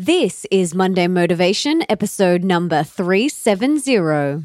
This is Monday Motivation, episode number 370.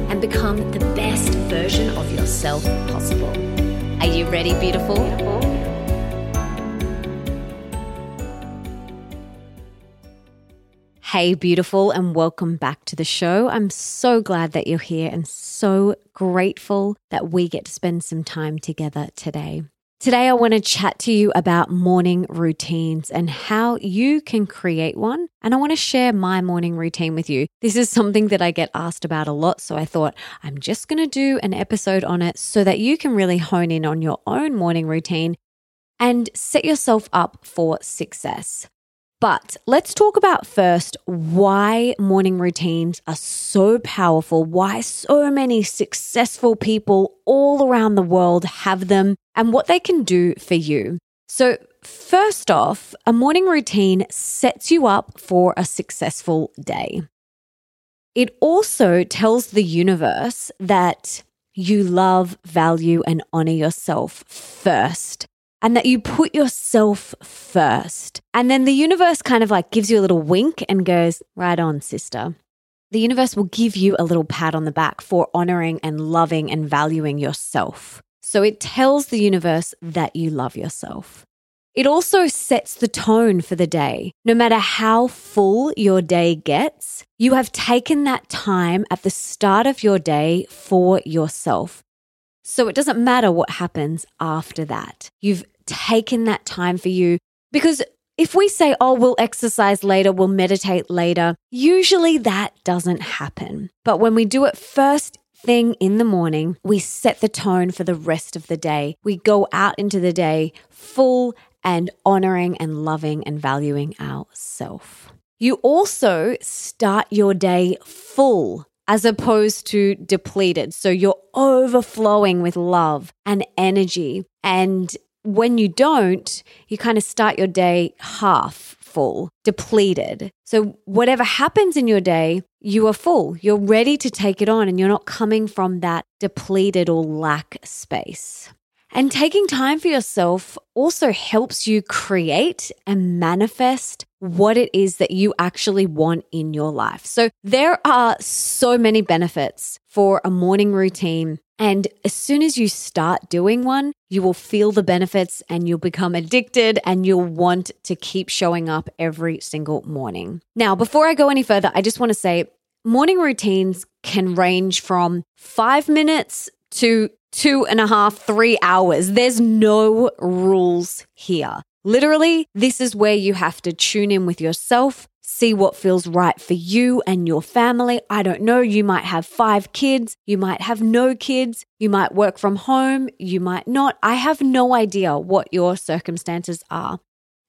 become the best version of yourself possible. Are you ready, beautiful? Hey, beautiful, and welcome back to the show. I'm so glad that you're here and so grateful that we get to spend some time together today. Today, I want to chat to you about morning routines and how you can create one. And I want to share my morning routine with you. This is something that I get asked about a lot. So I thought I'm just going to do an episode on it so that you can really hone in on your own morning routine and set yourself up for success. But let's talk about first why morning routines are so powerful, why so many successful people all around the world have them, and what they can do for you. So, first off, a morning routine sets you up for a successful day. It also tells the universe that you love, value, and honor yourself first and that you put yourself first. And then the universe kind of like gives you a little wink and goes, right on, sister. The universe will give you a little pat on the back for honoring and loving and valuing yourself. So it tells the universe that you love yourself. It also sets the tone for the day. No matter how full your day gets, you have taken that time at the start of your day for yourself. So it doesn't matter what happens after that. You've taken that time for you because if we say, oh, we'll exercise later, we'll meditate later, usually that doesn't happen. But when we do it first thing in the morning, we set the tone for the rest of the day. We go out into the day full and honoring and loving and valuing ourselves. You also start your day full as opposed to depleted. So you're overflowing with love and energy. And when you don't, you kind of start your day half full, depleted. So, whatever happens in your day, you are full. You're ready to take it on, and you're not coming from that depleted or lack space. And taking time for yourself also helps you create and manifest what it is that you actually want in your life. So there are so many benefits for a morning routine. And as soon as you start doing one, you will feel the benefits and you'll become addicted and you'll want to keep showing up every single morning. Now, before I go any further, I just want to say morning routines can range from five minutes to two and a half, three hours. There's no rules here. Literally, this is where you have to tune in with yourself, see what feels right for you and your family. I don't know, you might have five kids, you might have no kids, you might work from home, you might not. I have no idea what your circumstances are.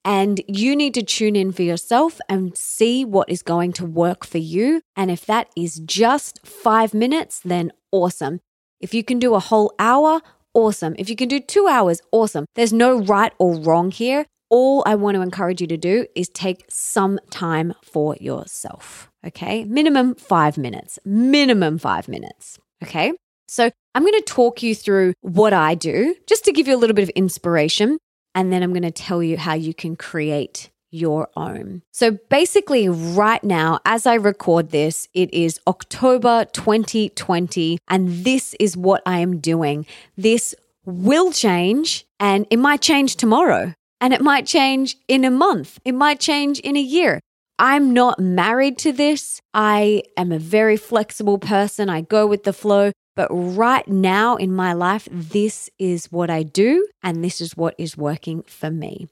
And you need to tune in for yourself and see what is going to work for you. And if that is just five minutes, then awesome. If you can do a whole hour, awesome. If you can do two hours, awesome. There's no right or wrong here. All I want to encourage you to do is take some time for yourself. Okay. Minimum five minutes, minimum five minutes. Okay. So I'm going to talk you through what I do just to give you a little bit of inspiration. And then I'm going to tell you how you can create your own. So basically, right now, as I record this, it is October 2020, and this is what I am doing. This will change, and it might change tomorrow, and it might change in a month, it might change in a year. I'm not married to this. I am a very flexible person. I go with the flow. But right now in my life, this is what I do, and this is what is working for me.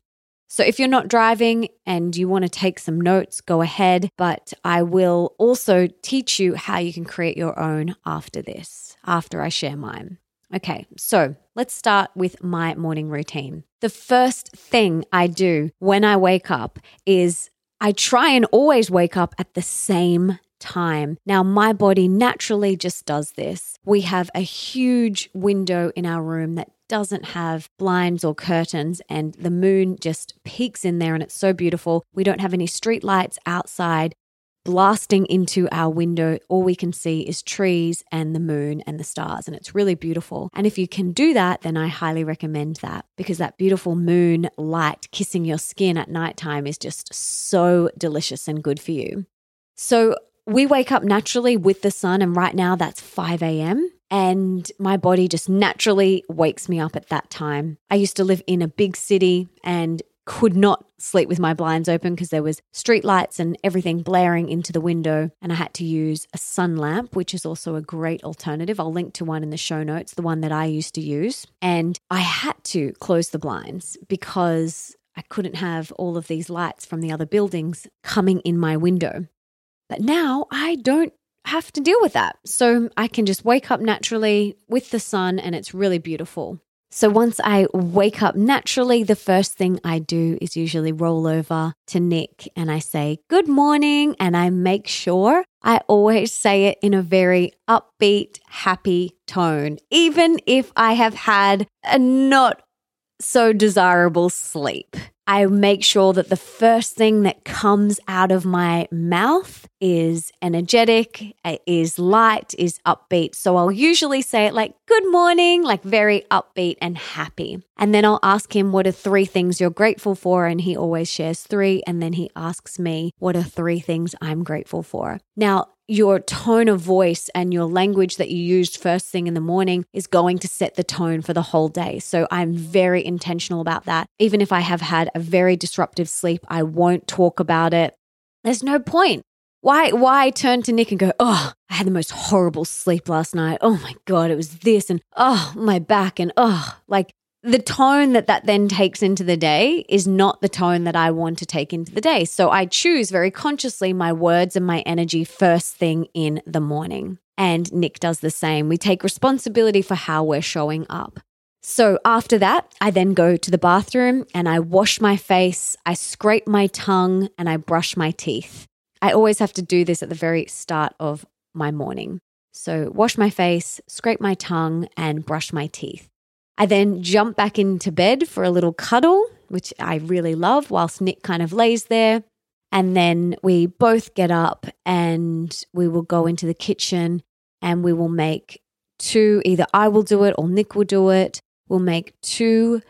So if you're not driving and you want to take some notes, go ahead. But I will also teach you how you can create your own after this, after I share mine. Okay, so let's start with my morning routine. The first thing I do when I wake up is I try and always wake up at the same time. Now, my body naturally just does this. We have a huge window in our room that doesn't have blinds or curtains, and the moon just peeks in there, and it's so beautiful. We don't have any street lights outside blasting into our window, all we can see is trees and the moon and the stars, and it's really beautiful. And if you can do that, then I highly recommend that because that beautiful moon light kissing your skin at nighttime is just so delicious and good for you. So we wake up naturally with the sun, and right now that's 5 a.m. And my body just naturally wakes me up at that time. I used to live in a big city and could not sleep with my blinds open because there was street lights and everything blaring into the window and I had to use a sun lamp which is also a great alternative. I'll link to one in the show notes, the one that I used to use. And I had to close the blinds because I couldn't have all of these lights from the other buildings coming in my window. But now I don't have to deal with that. So I can just wake up naturally with the sun and it's really beautiful. So once I wake up naturally, the first thing I do is usually roll over to Nick and I say, Good morning. And I make sure I always say it in a very upbeat, happy tone, even if I have had a not so desirable sleep. I make sure that the first thing that comes out of my mouth is energetic, is light, is upbeat. So I'll usually say it like, good morning, like very upbeat and happy. And then I'll ask him, what are three things you're grateful for? And he always shares three. And then he asks me, what are three things I'm grateful for? Now, your tone of voice and your language that you used first thing in the morning is going to set the tone for the whole day. So I'm very intentional about that. Even if I have a very disruptive sleep, I won't talk about it. There's no point. Why why turn to Nick and go, "Oh, I had the most horrible sleep last night. Oh my god, it was this and oh, my back and oh, like the tone that that then takes into the day is not the tone that I want to take into the day. So I choose very consciously my words and my energy first thing in the morning. And Nick does the same. We take responsibility for how we're showing up. So after that, I then go to the bathroom and I wash my face, I scrape my tongue, and I brush my teeth. I always have to do this at the very start of my morning. So, wash my face, scrape my tongue, and brush my teeth. I then jump back into bed for a little cuddle, which I really love, whilst Nick kind of lays there. And then we both get up and we will go into the kitchen and we will make two, either I will do it or Nick will do it. We'll make two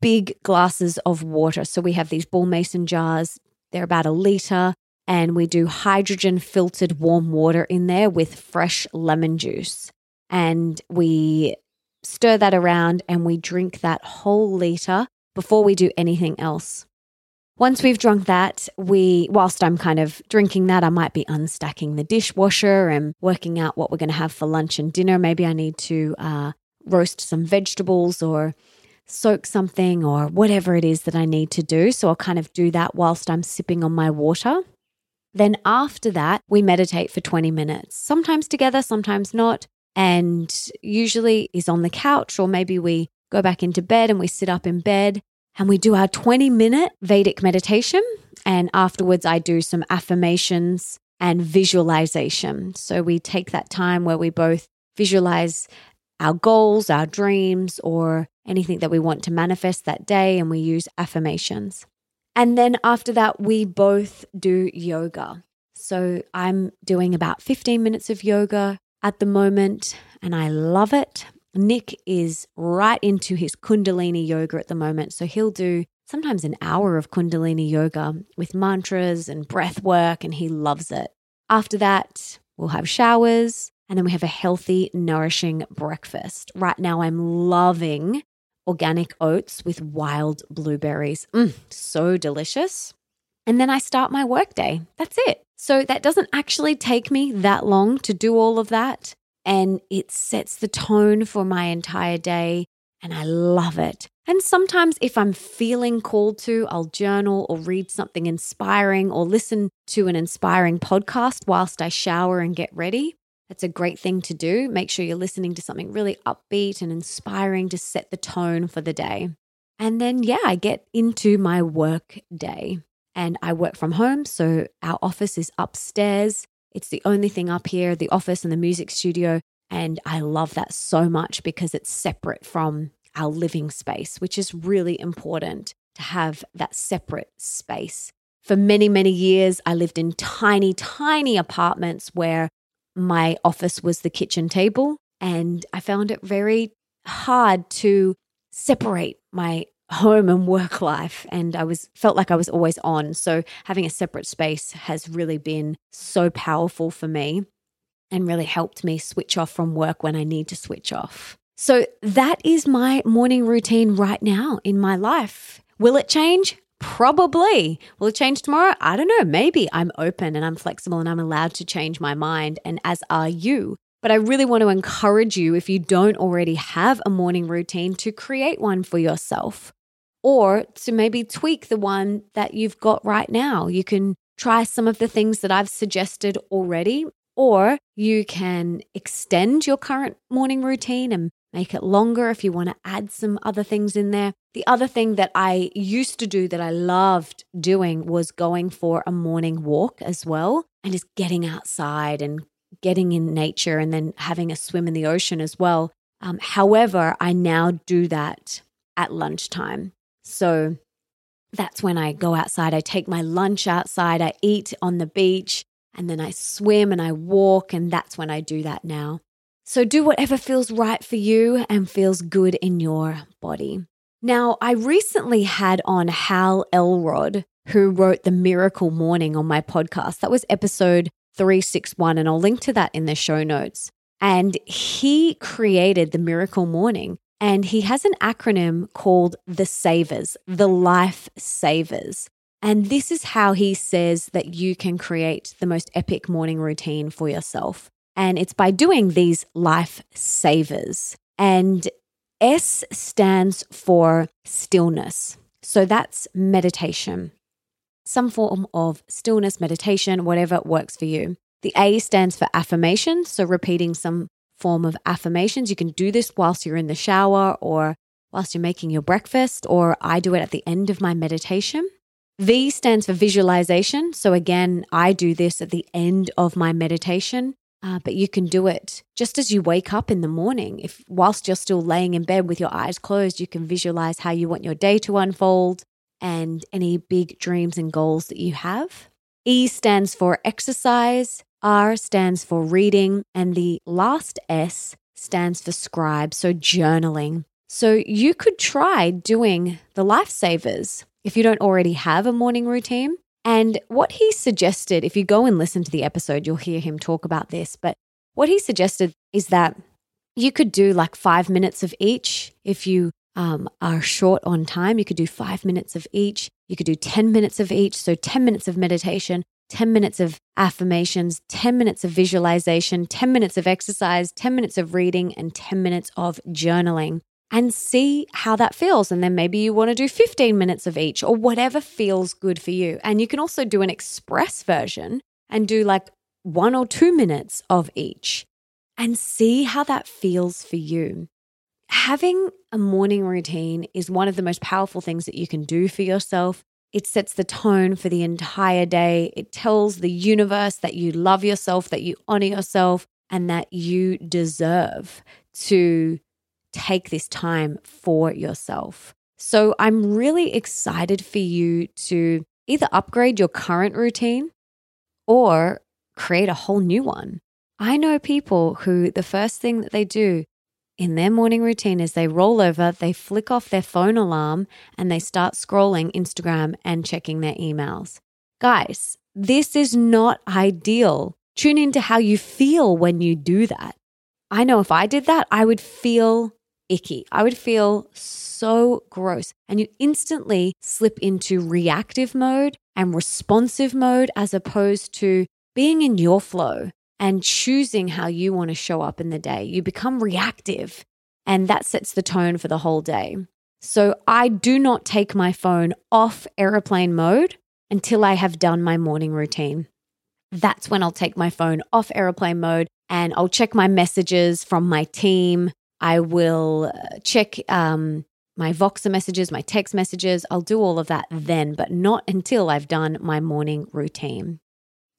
big glasses of water. So we have these ball mason jars, they're about a liter, and we do hydrogen filtered warm water in there with fresh lemon juice. And we stir that around, and we drink that whole liter before we do anything else. Once we've drunk that, we, whilst I'm kind of drinking that, I might be unstacking the dishwasher and working out what we're going to have for lunch and dinner. Maybe I need to uh, roast some vegetables or soak something or whatever it is that I need to do. So I'll kind of do that whilst I'm sipping on my water. Then after that, we meditate for 20 minutes, sometimes together, sometimes not and usually is on the couch, or maybe we go back into bed and we sit up in bed and we do our 20 minute Vedic meditation. And afterwards, I do some affirmations and visualization. So we take that time where we both visualize our goals, our dreams, or anything that we want to manifest that day, and we use affirmations. And then after that, we both do yoga. So I'm doing about 15 minutes of yoga at the moment, and I love it. Nick is right into his Kundalini yoga at the moment. So he'll do sometimes an hour of Kundalini yoga with mantras and breath work, and he loves it. After that, we'll have showers and then we have a healthy, nourishing breakfast. Right now, I'm loving organic oats with wild blueberries. Mm, so delicious. And then I start my workday. That's it. So that doesn't actually take me that long to do all of that. And it sets the tone for my entire day. And I love it. And sometimes, if I'm feeling called to, I'll journal or read something inspiring or listen to an inspiring podcast whilst I shower and get ready. That's a great thing to do. Make sure you're listening to something really upbeat and inspiring to set the tone for the day. And then, yeah, I get into my work day and I work from home. So our office is upstairs. It's the only thing up here, the office and the music studio. And I love that so much because it's separate from our living space, which is really important to have that separate space. For many, many years, I lived in tiny, tiny apartments where my office was the kitchen table. And I found it very hard to separate my home and work life and I was felt like I was always on. So having a separate space has really been so powerful for me and really helped me switch off from work when I need to switch off. So that is my morning routine right now in my life. Will it change? Probably. Will it change tomorrow? I don't know. Maybe I'm open and I'm flexible and I'm allowed to change my mind, and as are you. But I really want to encourage you, if you don't already have a morning routine, to create one for yourself or to maybe tweak the one that you've got right now. You can try some of the things that I've suggested already, or you can extend your current morning routine and make it longer if you want to add some other things in there. The other thing that I used to do that I loved doing was going for a morning walk as well and just getting outside and getting in nature and then having a swim in the ocean as well. Um, however, I now do that at lunchtime. So that's when I go outside. I take my lunch outside, I eat on the beach, and then I swim and I walk. And that's when I do that now. So do whatever feels right for you and feels good in your body. Now, I recently had on Hal Elrod, who wrote The Miracle Morning on my podcast. That was episode 361, and I'll link to that in the show notes. And he created The Miracle Morning. And he has an acronym called the Savers, the Life Savers. And this is how he says that you can create the most epic morning routine for yourself. And it's by doing these life savers. And S stands for stillness. So that's meditation, some form of stillness, meditation, whatever works for you. The A stands for affirmation. So repeating some form of affirmations. You can do this whilst you're in the shower or whilst you're making your breakfast, or I do it at the end of my meditation. V stands for visualization. So, again, I do this at the end of my meditation, uh, but you can do it just as you wake up in the morning. If whilst you're still laying in bed with your eyes closed, you can visualize how you want your day to unfold and any big dreams and goals that you have. E stands for exercise. R stands for reading, and the last S stands for scribe, so journaling. So you could try doing the lifesavers if you don't already have a morning routine. And what he suggested, if you go and listen to the episode, you'll hear him talk about this. But what he suggested is that you could do like five minutes of each. If you um, are short on time, you could do five minutes of each. You could do 10 minutes of each. So 10 minutes of meditation, 10 minutes of affirmations, 10 minutes of visualization, 10 minutes of exercise, 10 minutes of reading, and 10 minutes of journaling and see how that feels. And then maybe you want to do 15 minutes of each or whatever feels good for you. And you can also do an express version and do like one or two minutes of each and see how that feels for you. Having a morning routine is one of the most powerful things that you can do for yourself. It sets the tone for the entire day. It tells the universe that you love yourself, that you honor yourself, and that you deserve to take this time for yourself. So I'm really excited for you to either upgrade your current routine or create a whole new one. I know people who the first thing that they do in their morning routine is they roll over, they flick off their phone alarm, and they start scrolling Instagram and checking their emails. Guys, this is not ideal. Tune into how you feel when you do that. I know if I did that, I would feel icky. I would feel so gross. And you instantly slip into reactive mode and responsive mode as opposed to being in your flow and choosing how you want to show up in the day. You become reactive, and that sets the tone for the whole day. So I do not take my phone off airplane mode until I have done my morning routine. That's when I'll take my phone off airplane mode and I'll check my messages from my team. I will uh, check um, my Voxer messages, my text messages. I'll do all of that then, but not until I've done my morning routine.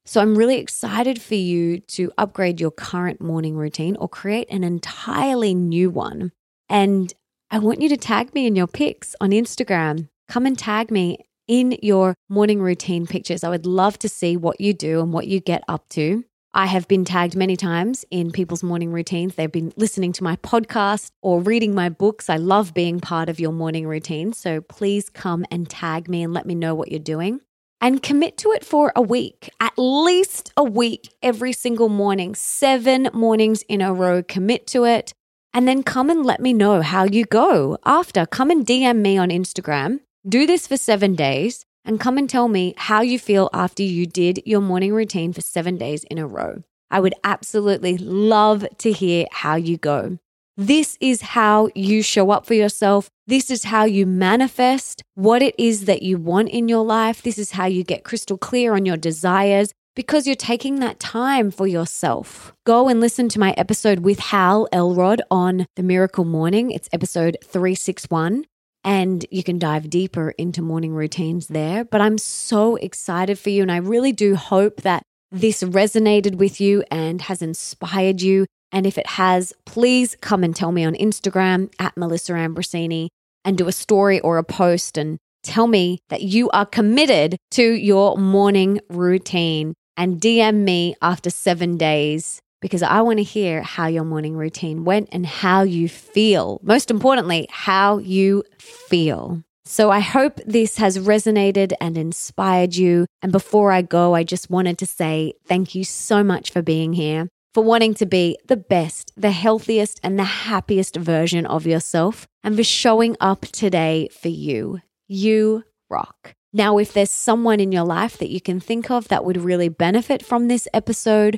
So I'm really excited for you to upgrade your current morning routine or create an entirely new one. And I want you to tag me in your pics on Instagram. Come and tag me in your morning routine pictures. I would love to see what you do and what you get up to. I have been tagged many times in people's morning routines. They've been listening to my podcast or reading my books. I love being part of your morning routine. So please come and tag me and let me know what you're doing. And commit to it for a week, at least a week, every single morning, seven mornings in a row. Commit to it. And then come and let me know how you go after. Come and DM me on Instagram. Do this for seven days and come and tell me how you feel after you did your morning routine for seven days in a row. I would absolutely love to hear how you go. This is how you show up for yourself. This is how you manifest what it is that you want in your life. This is how you get crystal clear on your desires because you're taking that time for yourself. Go and listen to my episode with Hal Elrod on the miracle morning. It's episode 361 and you can dive deeper into morning routines there. But I'm so excited for you. And I really do hope that this resonated with you and has inspired you. And if it has, please come and tell me on Instagram at Melissa Ambrosini and do a story or a post and tell me that you are committed to your morning routine and DM me after seven days because I want to hear how your morning routine went and how you feel. Most importantly, how you feel. So I hope this has resonated and inspired you. And before I go, I just wanted to say thank you so much for being here, for wanting to be the best, the healthiest, and the happiest version of yourself, and for showing up today for you. You rock. Now, if there's someone in your life that you can think of that would really benefit from this episode,